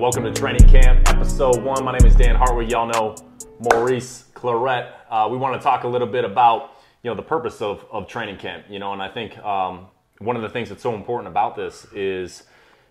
welcome to Training Camp, episode one. My name is Dan Hartwig. Y'all know Maurice Clarett. Uh, we want to talk a little bit about you know the purpose of, of training camp. You know, and I think um, one of the things that's so important about this is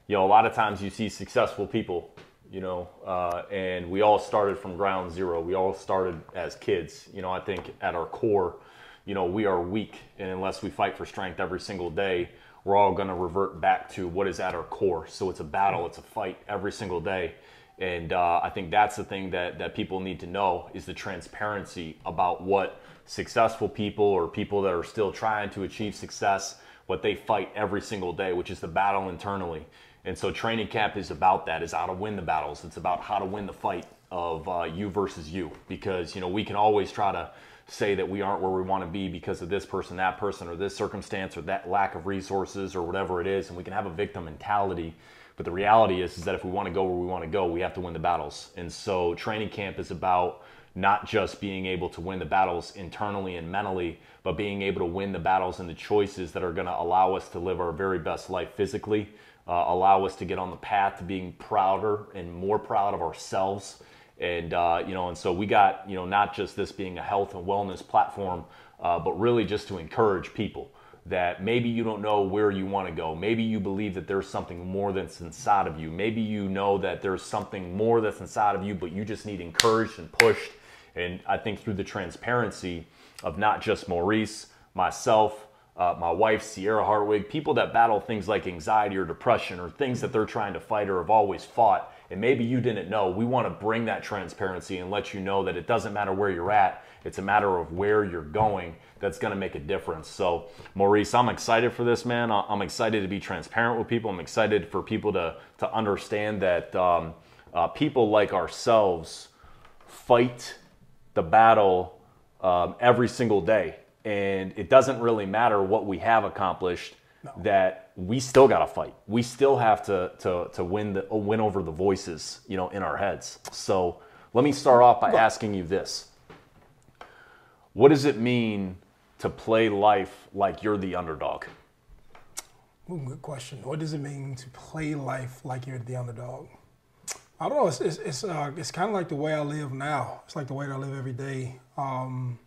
you know a lot of times you see successful people. You know, uh, and we all started from ground zero. We all started as kids. You know, I think at our core, you know, we are weak, and unless we fight for strength every single day we're all going to revert back to what is at our core. So it's a battle, it's a fight every single day. And uh, I think that's the thing that, that people need to know is the transparency about what successful people or people that are still trying to achieve success, what they fight every single day, which is the battle internally. And so training camp is about that, is how to win the battles. It's about how to win the fight of uh, you versus you. Because, you know, we can always try to say that we aren't where we want to be because of this person, that person, or this circumstance, or that lack of resources, or whatever it is, and we can have a victim mentality. But the reality is, is that if we want to go where we want to go, we have to win the battles. And so, training camp is about not just being able to win the battles internally and mentally, but being able to win the battles and the choices that are going to allow us to live our very best life physically, uh, allow us to get on the path to being prouder and more proud of ourselves and uh, you know, and so we got you know not just this being a health and wellness platform, uh, but really just to encourage people that maybe you don't know where you want to go. Maybe you believe that there's something more that's inside of you. Maybe you know that there's something more that's inside of you, but you just need encouraged and pushed. And I think through the transparency of not just Maurice, myself, uh, my wife, Sierra Hartwig, people that battle things like anxiety or depression or things that they're trying to fight or have always fought and maybe you didn't know, we want to bring that transparency and let you know that it doesn't matter where you're at, it's a matter of where you're going that's going to make a difference. So, Maurice, I'm excited for this, man. I'm excited to be transparent with people. I'm excited for people to, to understand that um, uh, people like ourselves fight the battle um, every single day. And it doesn't really matter what we have accomplished no. that we still got to fight. We still have to to to win the win over the voices, you know, in our heads. So let me start off by asking you this: What does it mean to play life like you're the underdog? Ooh, good question. What does it mean to play life like you're the underdog? I don't know. It's it's it's, uh, it's kind of like the way I live now. It's like the way that I live every day. Um,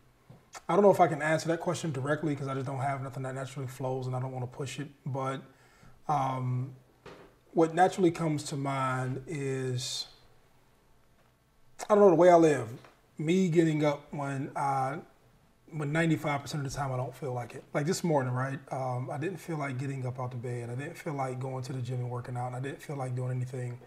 I don't know if I can answer that question directly because I just don't have nothing that naturally flows and I don't want to push it. But um, what naturally comes to mind is I don't know the way I live. Me getting up when I when 95% of the time I don't feel like it. Like this morning, right? Um, I didn't feel like getting up out the bed. I didn't feel like going to the gym and working out. And I didn't feel like doing anything.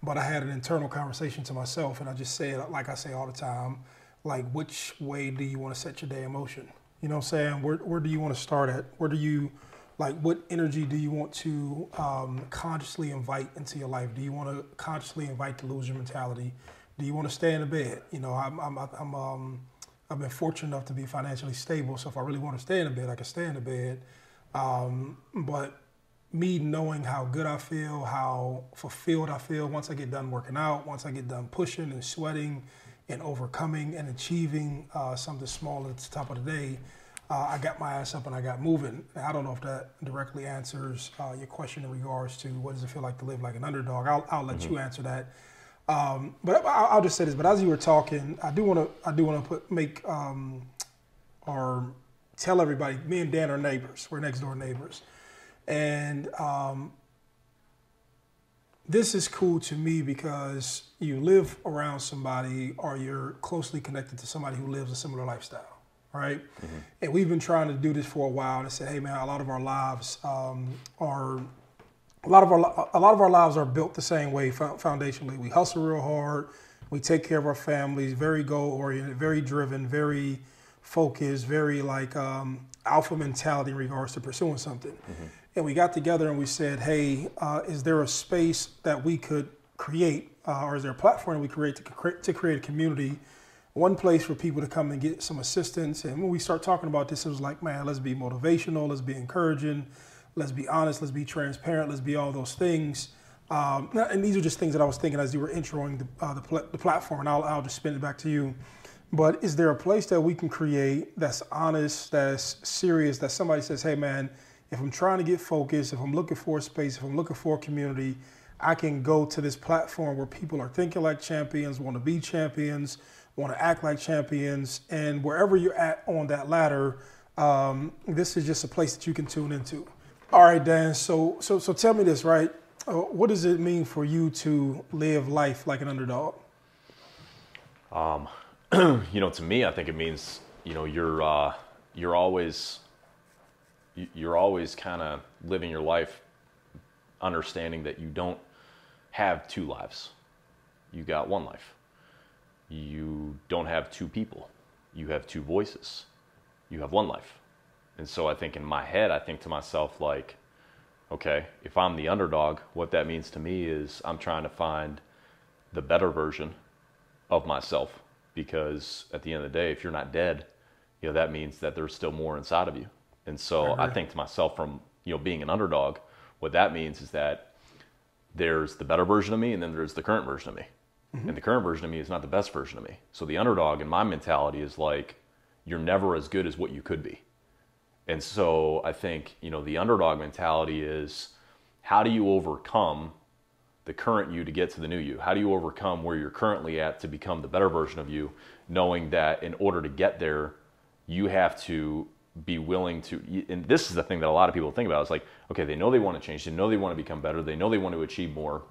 But I had an internal conversation to myself, and I just said, like I say all the time, like which way do you want to set your day in motion? You know what I'm saying? Where, where do you want to start at? Where do you, like, what energy do you want to um, consciously invite into your life? Do you want to consciously invite to lose your mentality? Do you want to stay in the bed? You know, I'm, I'm, I'm, um, I've been fortunate enough to be financially stable, so if I really want to stay in the bed, I can stay in the bed. Um, but me knowing how good I feel, how fulfilled I feel once I get done working out, once I get done pushing and sweating, and overcoming and achieving uh, something small at the top of the day, uh, I got my ass up and I got moving. I don't know if that directly answers uh, your question in regards to what does it feel like to live like an underdog. I'll, I'll let mm-hmm. you answer that. Um, but I'll, I'll, just say this. But as you were talking, I do want to I do want to put make um, or tell everybody. Me and Dan are neighbors. We're next door neighbors, and um, this is cool to me because you live around somebody or you're closely connected to somebody who lives a similar lifestyle, right? Mm-hmm. And we've been trying to do this for a while and said, hey man, a lot of our lives um, are a lot of our a lot of our lives are built the same way foundationally. We hustle real hard, we take care of our families, very goal oriented, very driven, very focused, very like um, alpha mentality in regards to pursuing something. Mm-hmm and we got together and we said, hey, uh, is there a space that we could create, uh, or is there a platform we create to, create to create a community, one place for people to come and get some assistance? And when we start talking about this, it was like, man, let's be motivational, let's be encouraging, let's be honest, let's be transparent, let's be all those things. Um, and these are just things that I was thinking as you were introing the, uh, the, pl- the platform, and I'll, I'll just spin it back to you. But is there a place that we can create that's honest, that's serious, that somebody says, hey, man, if I'm trying to get focused, if I'm looking for a space, if I'm looking for a community, I can go to this platform where people are thinking like champions, want to be champions, want to act like champions, and wherever you're at on that ladder, um, this is just a place that you can tune into. All right, Dan. So, so, so tell me this, right? Uh, what does it mean for you to live life like an underdog? Um, you know, to me, I think it means you know you're uh, you're always you're always kind of living your life understanding that you don't have two lives. You got one life. You don't have two people. You have two voices. You have one life. And so I think in my head, I think to myself, like, okay, if I'm the underdog, what that means to me is I'm trying to find the better version of myself because at the end of the day, if you're not dead, you know, that means that there's still more inside of you. And so I, I think to myself from, you know, being an underdog, what that means is that there's the better version of me and then there's the current version of me. Mm-hmm. And the current version of me is not the best version of me. So the underdog in my mentality is like, you're never as good as what you could be. And so I think, you know, the underdog mentality is how do you overcome the current you to get to the new you? How do you overcome where you're currently at to become the better version of you, knowing that in order to get there, you have to be willing to and this is the thing that a lot of people think about it's like okay they know they want to change they know they want to become better they know they want to achieve more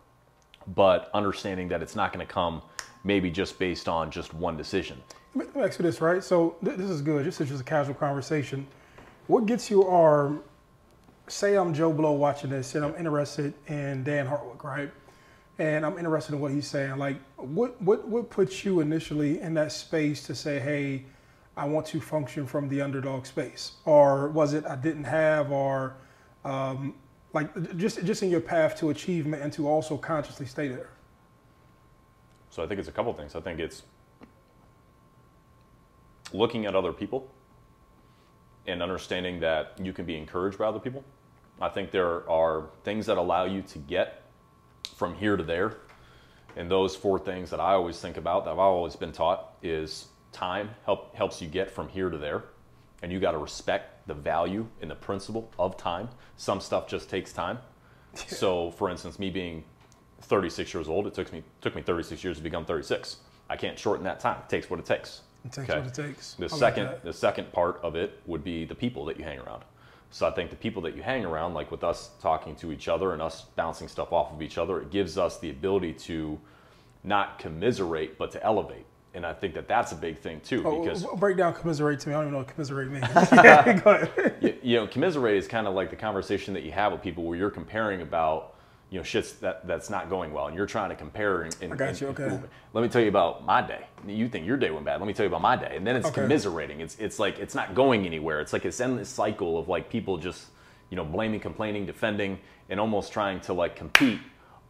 but understanding that it's not going to come maybe just based on just one decision. Let me ask you this right? So th- this is good. This is just a casual conversation. What gets you our say i'm joe blow watching this and i'm interested in Dan Hartwig right? And i'm interested in what he's saying. Like what what what puts you initially in that space to say hey I want to function from the underdog space? Or was it I didn't have, or um, like just just in your path to achievement and to also consciously stay there? So I think it's a couple things. I think it's looking at other people and understanding that you can be encouraged by other people. I think there are things that allow you to get from here to there. And those four things that I always think about that I've always been taught is time help, helps you get from here to there. And you got to respect the value and the principle of time. Some stuff just takes time. so, for instance, me being 36 years old, it took me took me 36 years to become 36. I can't shorten that time. It takes what it takes. It takes okay? what it takes. The second the second part of it would be the people that you hang around. So I think the people that you hang around, like with us talking to each other and us bouncing stuff off of each other, it gives us the ability to not commiserate, but to elevate and I think that that's a big thing too. Oh, because break down commiserate to me. I don't even know what commiserate means. yeah, go ahead. You, you, know, commiserate is kind of like the conversation that you have with people where you're comparing about you know shits that that's not going well, and you're trying to compare. And, and I got you. And, okay. let me tell you about my day. You think your day went bad. Let me tell you about my day, and then it's okay. commiserating. It's it's like it's not going anywhere. It's like this endless cycle of like people just you know blaming, complaining, defending, and almost trying to like compete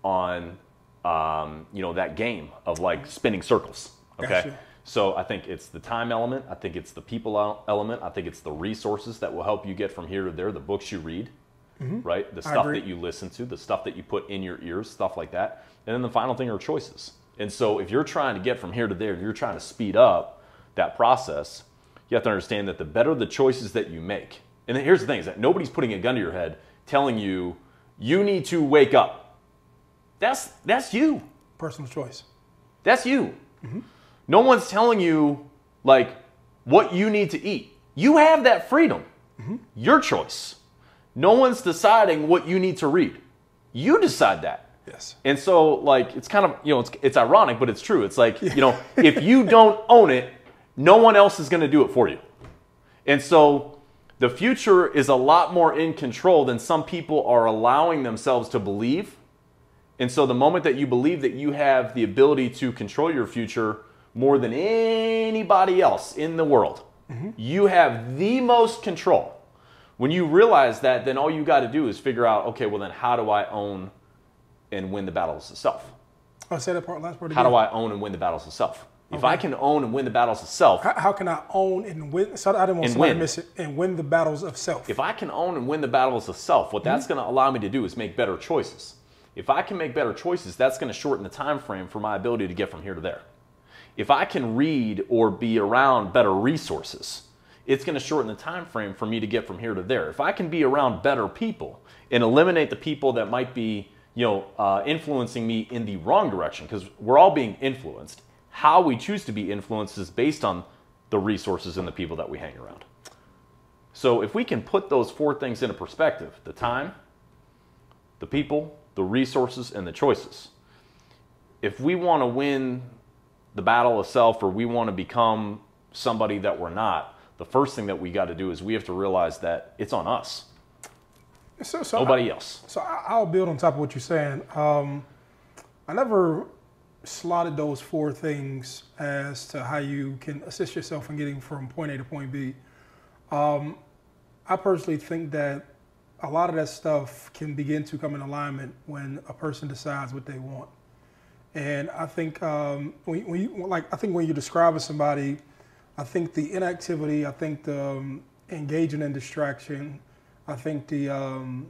on um, you know that game of like spinning circles Okay. Gotcha. So I think it's the time element. I think it's the people element. I think it's the resources that will help you get from here to there. The books you read, mm-hmm. right? The stuff that you listen to, the stuff that you put in your ears, stuff like that. And then the final thing are choices. And so if you're trying to get from here to there, you're trying to speed up that process, you have to understand that the better the choices that you make. And here's the thing: is that nobody's putting a gun to your head telling you you need to wake up. That's that's you. Personal choice. That's you. Mm-hmm. No one's telling you like what you need to eat. You have that freedom. Mm-hmm. Your choice. No one's deciding what you need to read. You decide that. Yes. And so like it's kind of, you know, it's it's ironic, but it's true. It's like, you know, if you don't own it, no one else is going to do it for you. And so the future is a lot more in control than some people are allowing themselves to believe. And so the moment that you believe that you have the ability to control your future, more than anybody else in the world. Mm-hmm. You have the most control. When you realize that, then all you got to do is figure out, okay, well then how do I own and win the battles of self? I'll oh, that part last part again. How do I own and win the battles of self? Okay. If I can own and win the battles of self, how, how, can I own and win? So I didn't want to miss it. And win the battles of self. If I can own and win the battles of self, what mm-hmm. that's going to allow me to do is make better choices. If I can make better choices, that's going to shorten the time frame for my ability to get from here to there if I can read or be around better resources, it's going to shorten the time frame for me to get from here to there. If I can be around better people and eliminate the people that might be you know, uh, influencing me in the wrong direction because we're all being influenced. How we choose to be influenced is based on the resources and the people that we hang around. So if we can put those four things into perspective the time, the people, the resources, and the choices if we want to win the battle of self or we want to become somebody that we're not, the first thing that we got to do is we have to realize that it's on us, So, so nobody else. So I- I'll build on top of what you're saying. Um, I never slotted those four things as to how you can assist yourself in getting from point A to point B. Um, I personally think that a lot of that stuff can begin to come in alignment when a person decides what they want. And I think um, when, when you like, I think when you're describing somebody, I think the inactivity, I think the um, engaging in distraction, I think the, um,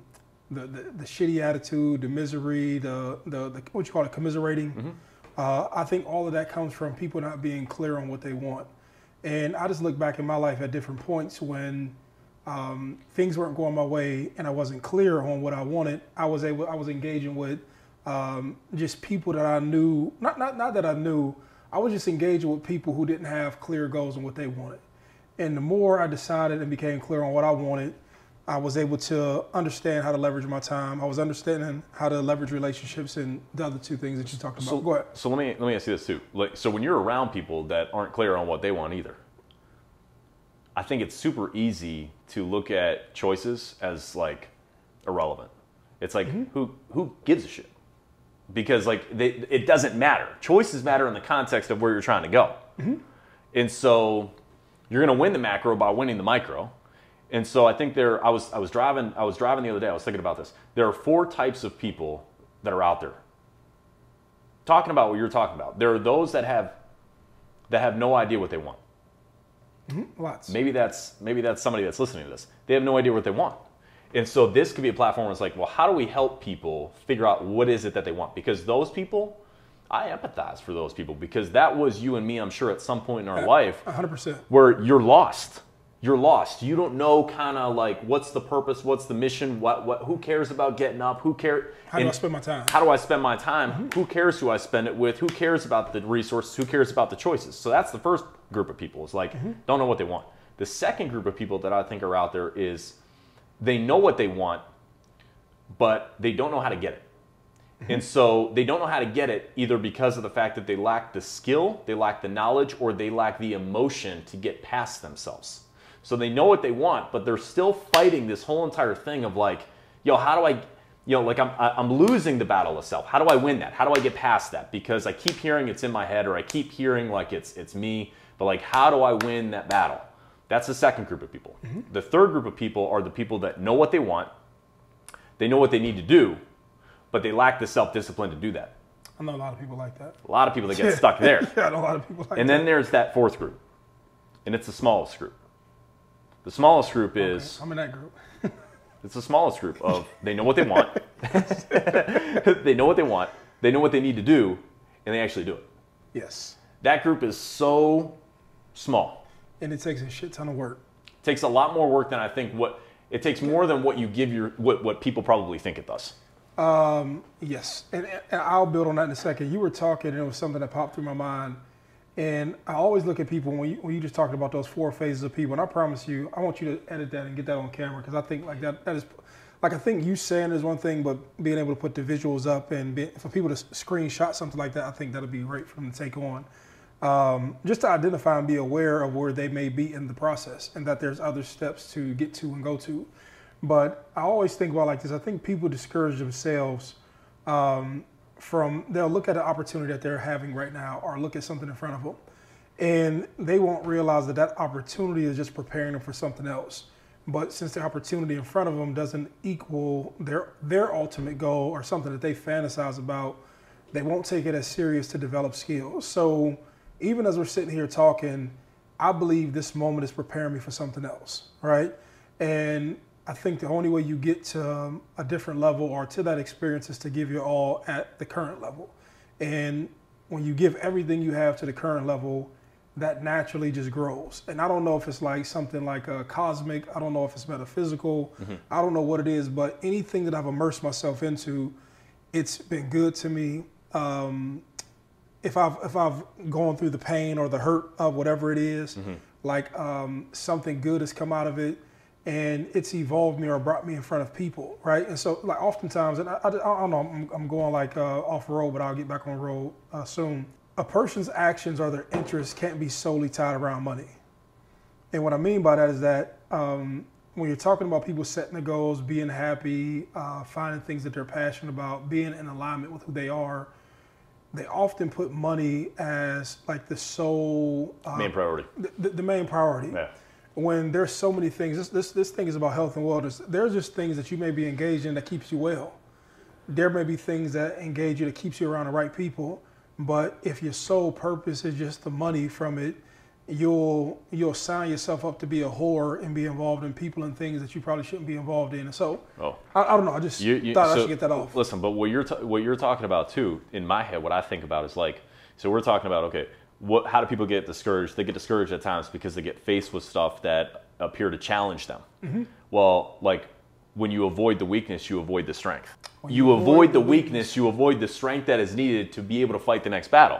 the, the the shitty attitude, the misery, the the, the what you call it, commiserating. Uh, I think all of that comes from people not being clear on what they want. And I just look back in my life at different points when um, things weren't going my way and I wasn't clear on what I wanted. I was able, I was engaging with um, just people that I knew, not, not, not that I knew, I was just engaging with people who didn't have clear goals and what they wanted. And the more I decided and became clear on what I wanted, I was able to understand how to leverage my time. I was understanding how to leverage relationships and the other two things that you talked about. So, Go ahead. so let me let me ask you this too. Like, so when you're around people that aren't clear on what they want either, I think it's super easy to look at choices as like irrelevant. It's like who who gives a shit? Because like they, it doesn't matter. Choices matter in the context of where you're trying to go. Mm-hmm. And so you're going to win the macro by winning the micro. And so I think there I was I was driving I was driving the other day. I was thinking about this. There are four types of people that are out there. Talking about what you're talking about. There are those that have that have no idea what they want. Mm-hmm. Lots. Maybe that's maybe that's somebody that's listening to this. They have no idea what they want. And so this could be a platform where it's like, well, how do we help people figure out what is it that they want? Because those people, I empathize for those people because that was you and me, I'm sure, at some point in our life 100%. where you're lost. You're lost. You don't know kind of like what's the purpose, what's the mission, what what who cares about getting up, who cares How do I spend my time? How do I spend my time? Mm-hmm. Who cares who I spend it with? Who cares about the resources? Who cares about the choices? So that's the first group of people. Is like mm-hmm. don't know what they want. The second group of people that I think are out there is they know what they want, but they don't know how to get it. Mm-hmm. And so they don't know how to get it either because of the fact that they lack the skill, they lack the knowledge, or they lack the emotion to get past themselves. So they know what they want, but they're still fighting this whole entire thing of like, yo, how do I, you know, like I'm, I'm losing the battle of self. How do I win that? How do I get past that? Because I keep hearing it's in my head, or I keep hearing like it's it's me. But like, how do I win that battle? That's the second group of people. The third group of people are the people that know what they want, they know what they need to do, but they lack the self discipline to do that. I know a lot of people like that. A lot of people that get stuck there. Yeah, I know a lot of people like And that. then there's that fourth group, and it's the smallest group. The smallest group is I'm in that group. it's the smallest group of they know what they want, they know what they want, they know what they need to do, and they actually do it. Yes. That group is so small. And it takes a shit ton of work. It takes a lot more work than I think. What it takes more than what you give your what what people probably think it does. Um, yes, and, and I'll build on that in a second. You were talking, and it was something that popped through my mind. And I always look at people when you when you just talking about those four phases of people. And I promise you, I want you to edit that and get that on camera because I think like that that is like I think you saying is one thing, but being able to put the visuals up and be, for people to screenshot something like that, I think that'll be great for them to take on. Um, just to identify and be aware of where they may be in the process, and that there's other steps to get to and go to. But I always think about like this. I think people discourage themselves um, from they'll look at an opportunity that they're having right now, or look at something in front of them, and they won't realize that that opportunity is just preparing them for something else. But since the opportunity in front of them doesn't equal their their ultimate goal or something that they fantasize about, they won't take it as serious to develop skills. So even as we're sitting here talking, I believe this moment is preparing me for something else, right? And I think the only way you get to um, a different level or to that experience is to give your all at the current level. And when you give everything you have to the current level, that naturally just grows. And I don't know if it's like something like a cosmic, I don't know if it's metaphysical, I don't know what it is, but anything that I've immersed myself into, it's been good to me. Um, if I've if I've gone through the pain or the hurt of whatever it is, like um, something good has come out of it, and it's evolved me or brought me in front of people, right? And so, like oftentimes, and I, I, I don't know, I'm, I'm going like uh, off road, but I'll get back on road uh, soon. A person's actions or their interests can't be solely tied around money. And what I mean by that is that um, when you're talking about people setting the goals, being happy, uh, finding things that they're passionate about, being in alignment with who they are, they often put money as like the sole uh, Main priority. the, the main priority. Yeah. When there's so many things, this, this this thing is about health and wellness. There's just things that you may be engaged in that keeps you well. There may be things that engage you that keeps you around the right people. But if your sole purpose is just the money from it, you'll you'll sign yourself up to be a whore and be involved in people and things that you probably shouldn't be involved in. And so Oh. I, I don't know. I just You, you, thought I should get that off. Listen, but what you're ta- what you're talking about too, in my head, what I think about is like, so we're talking about okay, what? How do people get discouraged? They get discouraged at times because they get faced with stuff that appear to challenge them. Mm-hmm. Well, like when you avoid the weakness, you avoid the strength. You, avoid, the weakness, you avoid the strength that is needed to be able to fight the next battle.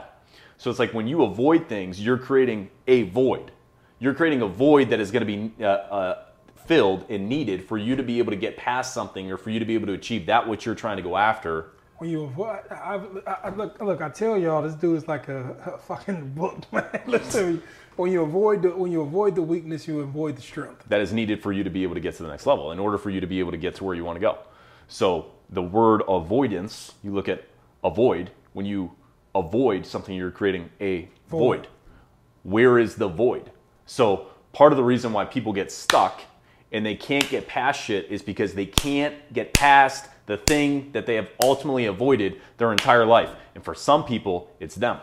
So it's like when you avoid things, you're creating a void. You're creating a void that is going to be uh, uh, filled and needed for you to be able to get past something or for you to be able to achieve that which you're trying to go after. When you avoid, I, I, I, look, look, I tell y'all, this dude is like a, a fucking book, man. Listen. When you avoid the when you avoid the weakness, you avoid the strength. that is needed for you to be able to get to the next level in order for you to be able to get to where you want to go. So the word avoidance, you look at avoid, when you avoid something, you're creating a void. Void. Where is the void? So part of the reason why people get stuck and they can't get past shit is because they can't get past the thing that they have ultimately avoided their entire life. And for some people, it's them.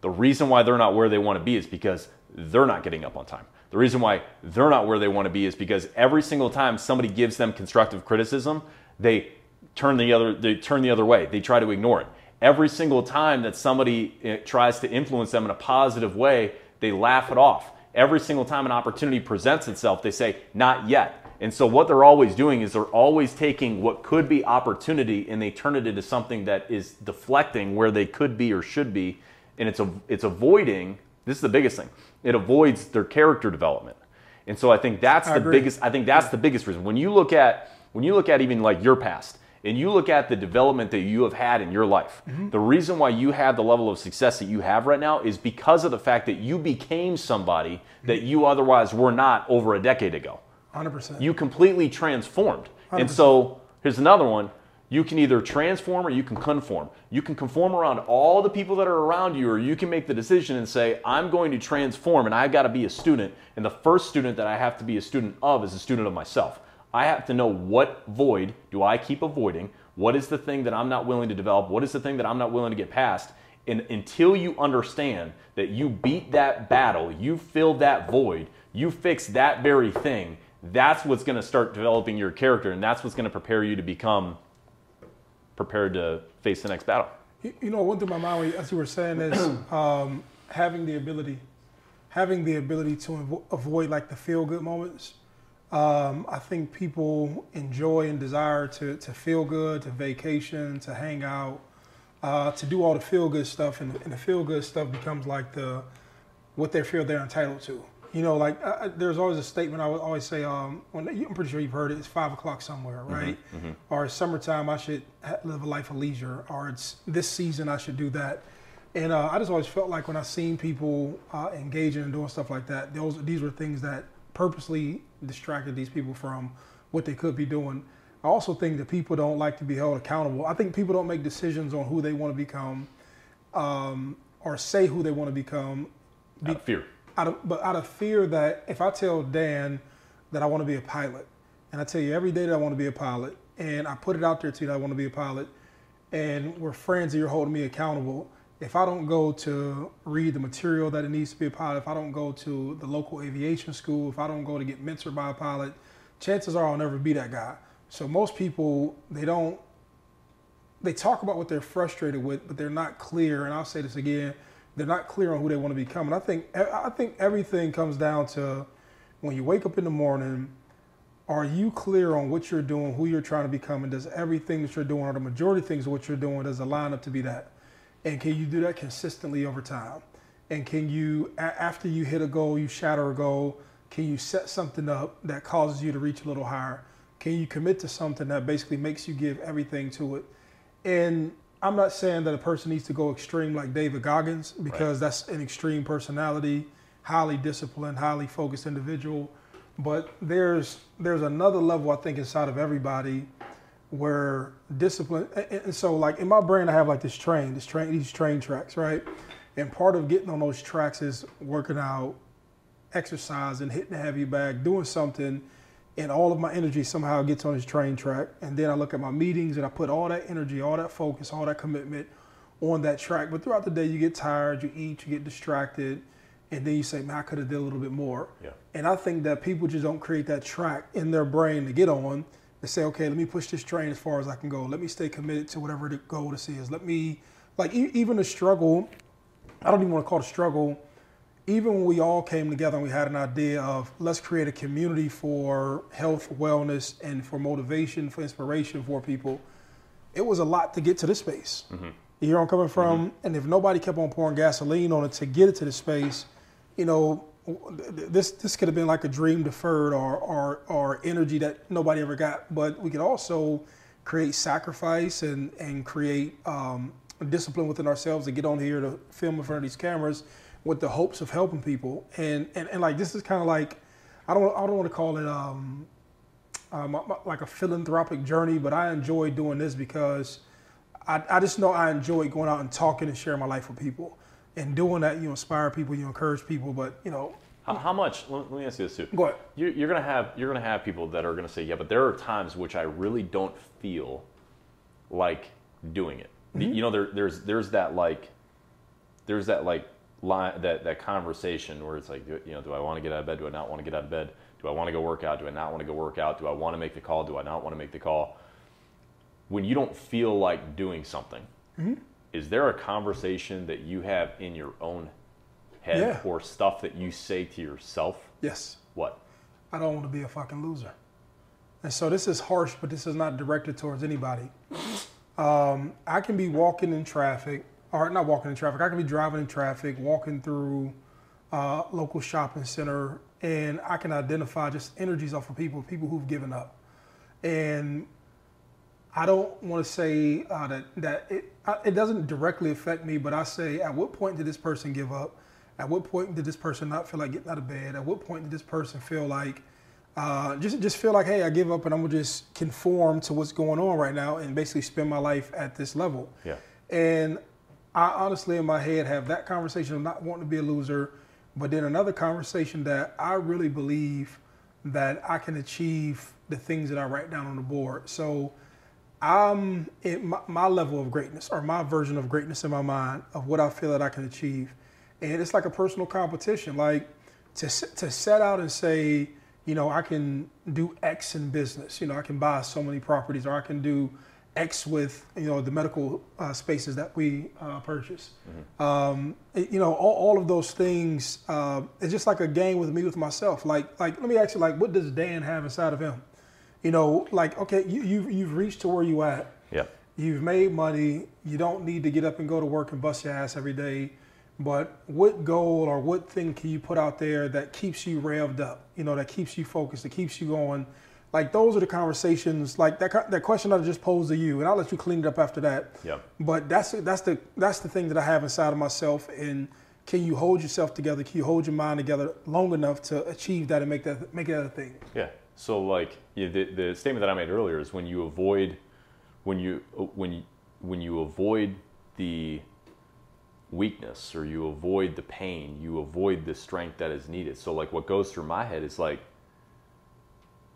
The reason why they're not where they want to be is because they're not getting up on time. The reason why they're not where they want to be is because every single time somebody gives them constructive criticism, they turn the other they turn the other way. They try to ignore it. Every single time that somebody eh, tries to influence them in a positive way, they laugh it off. Every single time an opportunity presents itself, they say, "Not yet." And so what they're always doing is they're always taking what could be opportunity and they turn it into something that is deflecting where they could be or should be and it's a, it's avoiding this is the biggest thing it avoids their character development and so i think that's I the agree. biggest i think that's the biggest reason when you look at when you look at even like your past and you look at the development that you have had in your life Mm-hmm. the reason why you have the level of success that you have right now is because of the fact that you became somebody that you otherwise were not over a decade ago Hundred percent. you completely transformed. And so here's another one. You can either transform or you can conform. You can conform around all the people that are around you, or you can make the decision and say, I'm going to transform and I've got to be a student. And the first student that I have to be a student of is a student of myself. I have to know what void do I keep avoiding? What is the thing that I'm not willing to develop? What is the thing that I'm not willing to get past? And until you understand that you beat that battle, you filled that void, you fix that very thing, that's what's going to start developing your character and that's what's going to prepare you to become prepared to face the next battle. You, know, one through my mind as you were saying is um, having the ability, having the ability to avo- avoid like the feel good moments. Um, I think people enjoy and desire to, to feel good, to vacation, to hang out, uh, to do all the feel good stuff, and, and the feel good stuff becomes like the what they feel they're entitled to. You know, like I, there's always a statement I would always say. Um, when I'm pretty sure you've heard it. It's five o'clock somewhere, right? Or it's summertime. I should live a life of leisure. Or it's this season. I should do that. And uh, I just always felt like when I seen people uh, engaging and doing stuff like that, those these were things that purposely distracted these people from what they could be doing. I also think that people don't like to be held accountable. I think people don't make decisions on who they want to become um, or say who they want to become Out of fear. out of but out of fear that if I tell Dan that I want to be a pilot, and I tell you every day that I want to be a pilot, and I put it out there to you that I want to be a pilot, and we're friends and you're holding me accountable. If I don't go to read the material that it needs to be a pilot, if I don't go to the local aviation school, if I don't go to get mentored by a pilot, chances are I'll never be that guy. So most people they don't they talk about what they're frustrated with, but they're not clear. And I'll say this again: they're not clear on who they want to become. And I think I think everything comes down to when you wake up in the morning. are you clear on what you're doing, who you're trying to become, and does everything that you're doing, or the majority of things what you're doing, does it line up to be that? And can you do that consistently over time? And can you, after you hit a goal, you shatter a goal, can you set something up that causes you to reach a little higher? Can you commit to something that basically makes you give everything to it? And I'm not saying that a person needs to go extreme like David Goggins because that's an extreme personality, highly disciplined, highly focused individual. But there's there's another level I think inside of everybody where discipline and, so like in my brain I have like this train, this train these train tracks, right? And part of getting on those tracks is working out, exercising, hitting the heavy bag, doing something, and all of my energy somehow gets on this train track. And then I look at my meetings and I put all that energy, all that focus, all that commitment on that track. But throughout the day, you get tired, you eat, you get distracted, and then you say, "Man, I could have did a little bit more." Yeah. And I think that people just don't create that track in their brain to get on. Say, "Okay, let me push this train as far as I can go. Let me stay committed to whatever the goal this is. Let me, like, e- even the struggle. I don't even want to call it a struggle." even when we all came together and we had an idea of let's create a community for health, wellness, and for motivation, for inspiration for people, it was a lot to get to this space. Mm-hmm. You hear where I'm coming from? Mm-hmm. And if nobody kept on pouring gasoline on it to get it to the space, you know, this this could have been like a dream deferred or or, or energy that nobody ever got. But we could also create sacrifice and and create um, discipline within ourselves to get on here to film in front of these cameras with the hopes of helping people. And and, and like this is kind of like I don't I don't want to call it um, um, like a philanthropic journey, but I enjoy doing this because I, I just know I enjoy going out and talking and sharing my life with people. And doing that, you inspire people, you encourage people. But you know, How, how much? Let, let me ask you this too. go ahead. You're, you're gonna have you're gonna have people that are gonna say, yeah, but there are times which I really don't feel like doing it. Mm-hmm. You know, there, there's there's that like there's that like line that that conversation where it's like, do- you know, do I want to get out of bed? Do I not want to get out of bed? Do I want to go work out? Do I not want to go work out? Do I want to make the call? Do I not want to make the call? When you don't feel like doing something, Mm-hmm. Is there a conversation that you have in your own head Yeah. or stuff that you say to yourself? Yes, What? I don't want to be a fucking loser. And so this is harsh, but this is not directed towards anybody. Um, I can be walking in traffic, or not walking in traffic. I can be driving in traffic, walking through uh, local shopping center, and I can identify just energies off of people, people who've given up. And I don't want to say uh, that that it it doesn't directly affect me, but I say, at what point did this person give up? At what point did this person not feel like getting out of bed? At what point did this person feel like uh, just just feel like, hey, I give up and I'm gonna just conform to what's going on right now and basically spend my life at this level? Yeah. And I honestly, in my head, have that conversation of not wanting to be a loser, but then another conversation that I really believe that I can achieve the things that I write down on the board. So I'm at my, my level of greatness or my version of greatness in my mind of what I feel that I can achieve. And it's like a personal competition. Like to, to set out and say, you know, I can do X in business. You know, I can buy so many properties or I can do X with, you know, the medical uh, spaces that we uh, purchase. Um, it- you know, all, all of those things, uh, it's just like a game with me with myself. Like, like, let me ask you, like, what does Dan have inside of him? You know, like, okay, you, you've, you've reached to where you at. Yeah. You've made money. You don't need to get up and go to work and bust your ass every day. But what goal or what thing can you put out there that keeps you revved up? You know, that keeps you focused, that keeps you going. Like those are the conversations. Like that that question I just posed to you, and I'll let you clean it up after that. Yeah. But that's that's the that's the thing that I have inside of myself. And can you hold yourself together? Can you hold your mind together long enough to achieve that and make that make that a thing? Yeah. So like the the statement that I made earlier is when you avoid when you when you when you avoid the weakness or you avoid the pain, you avoid the strength that is needed. So like what goes through my head is like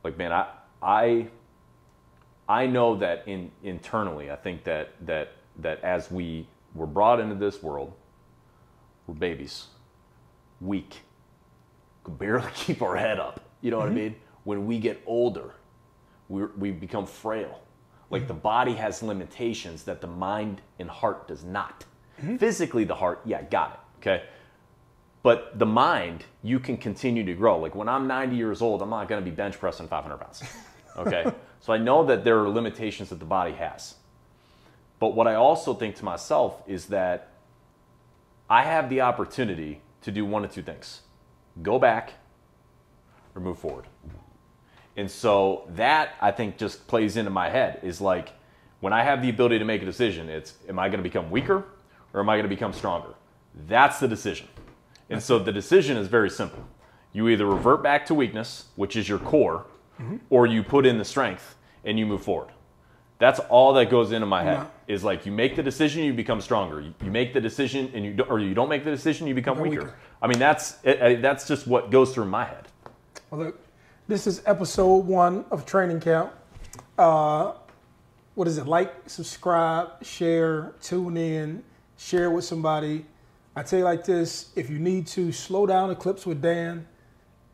like man, I I I know that in internally I think that that that as we were brought into this world, we're babies, weak, could barely keep our head up. You know what I mm-hmm. mean? When we get older, we we become frail. Like the body has limitations that the mind and heart does not. Mm-hmm. Physically, the heart, yeah, got it. Okay. But the mind, you can continue to grow. Like when I'm 90 years old, I'm not going to be bench pressing 500 pounds. Okay. so I know that there are limitations that the body has. But what I also think to myself is that I have the opportunity to do one of two things go back or move forward. And so that I think just plays into my head is like when I have the ability to make a decision, it's am I going to become weaker or am I going to become stronger? That's the decision. And so the decision is very simple. You either revert back to weakness, which is your core, mm-hmm. or you put in the strength and you move forward. That's all that goes into my head. Is like you make the decision, you become stronger. You, you make the decision, and you don't, or you don't make the decision, you become weaker. weaker. I mean, that's it, that's just what goes through my head. Well, look, this is episode one of Training Camp. Uh, what is it? Like, subscribe, share, tune in, share with somebody. I tell you like this: if you need to slow down the clips with Dan,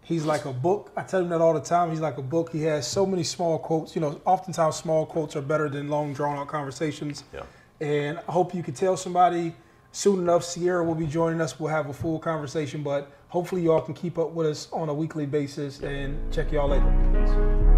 He's like a book. I tell him that all the time. He's like a book. He has so many small quotes. You know, oftentimes small quotes are better than long, drawn out conversations. Yeah. And I hope you can tell somebody soon enough. Sierra will be joining us. We'll have a full conversation, but hopefully y'all can keep up with us on a weekly basis and check y'all later.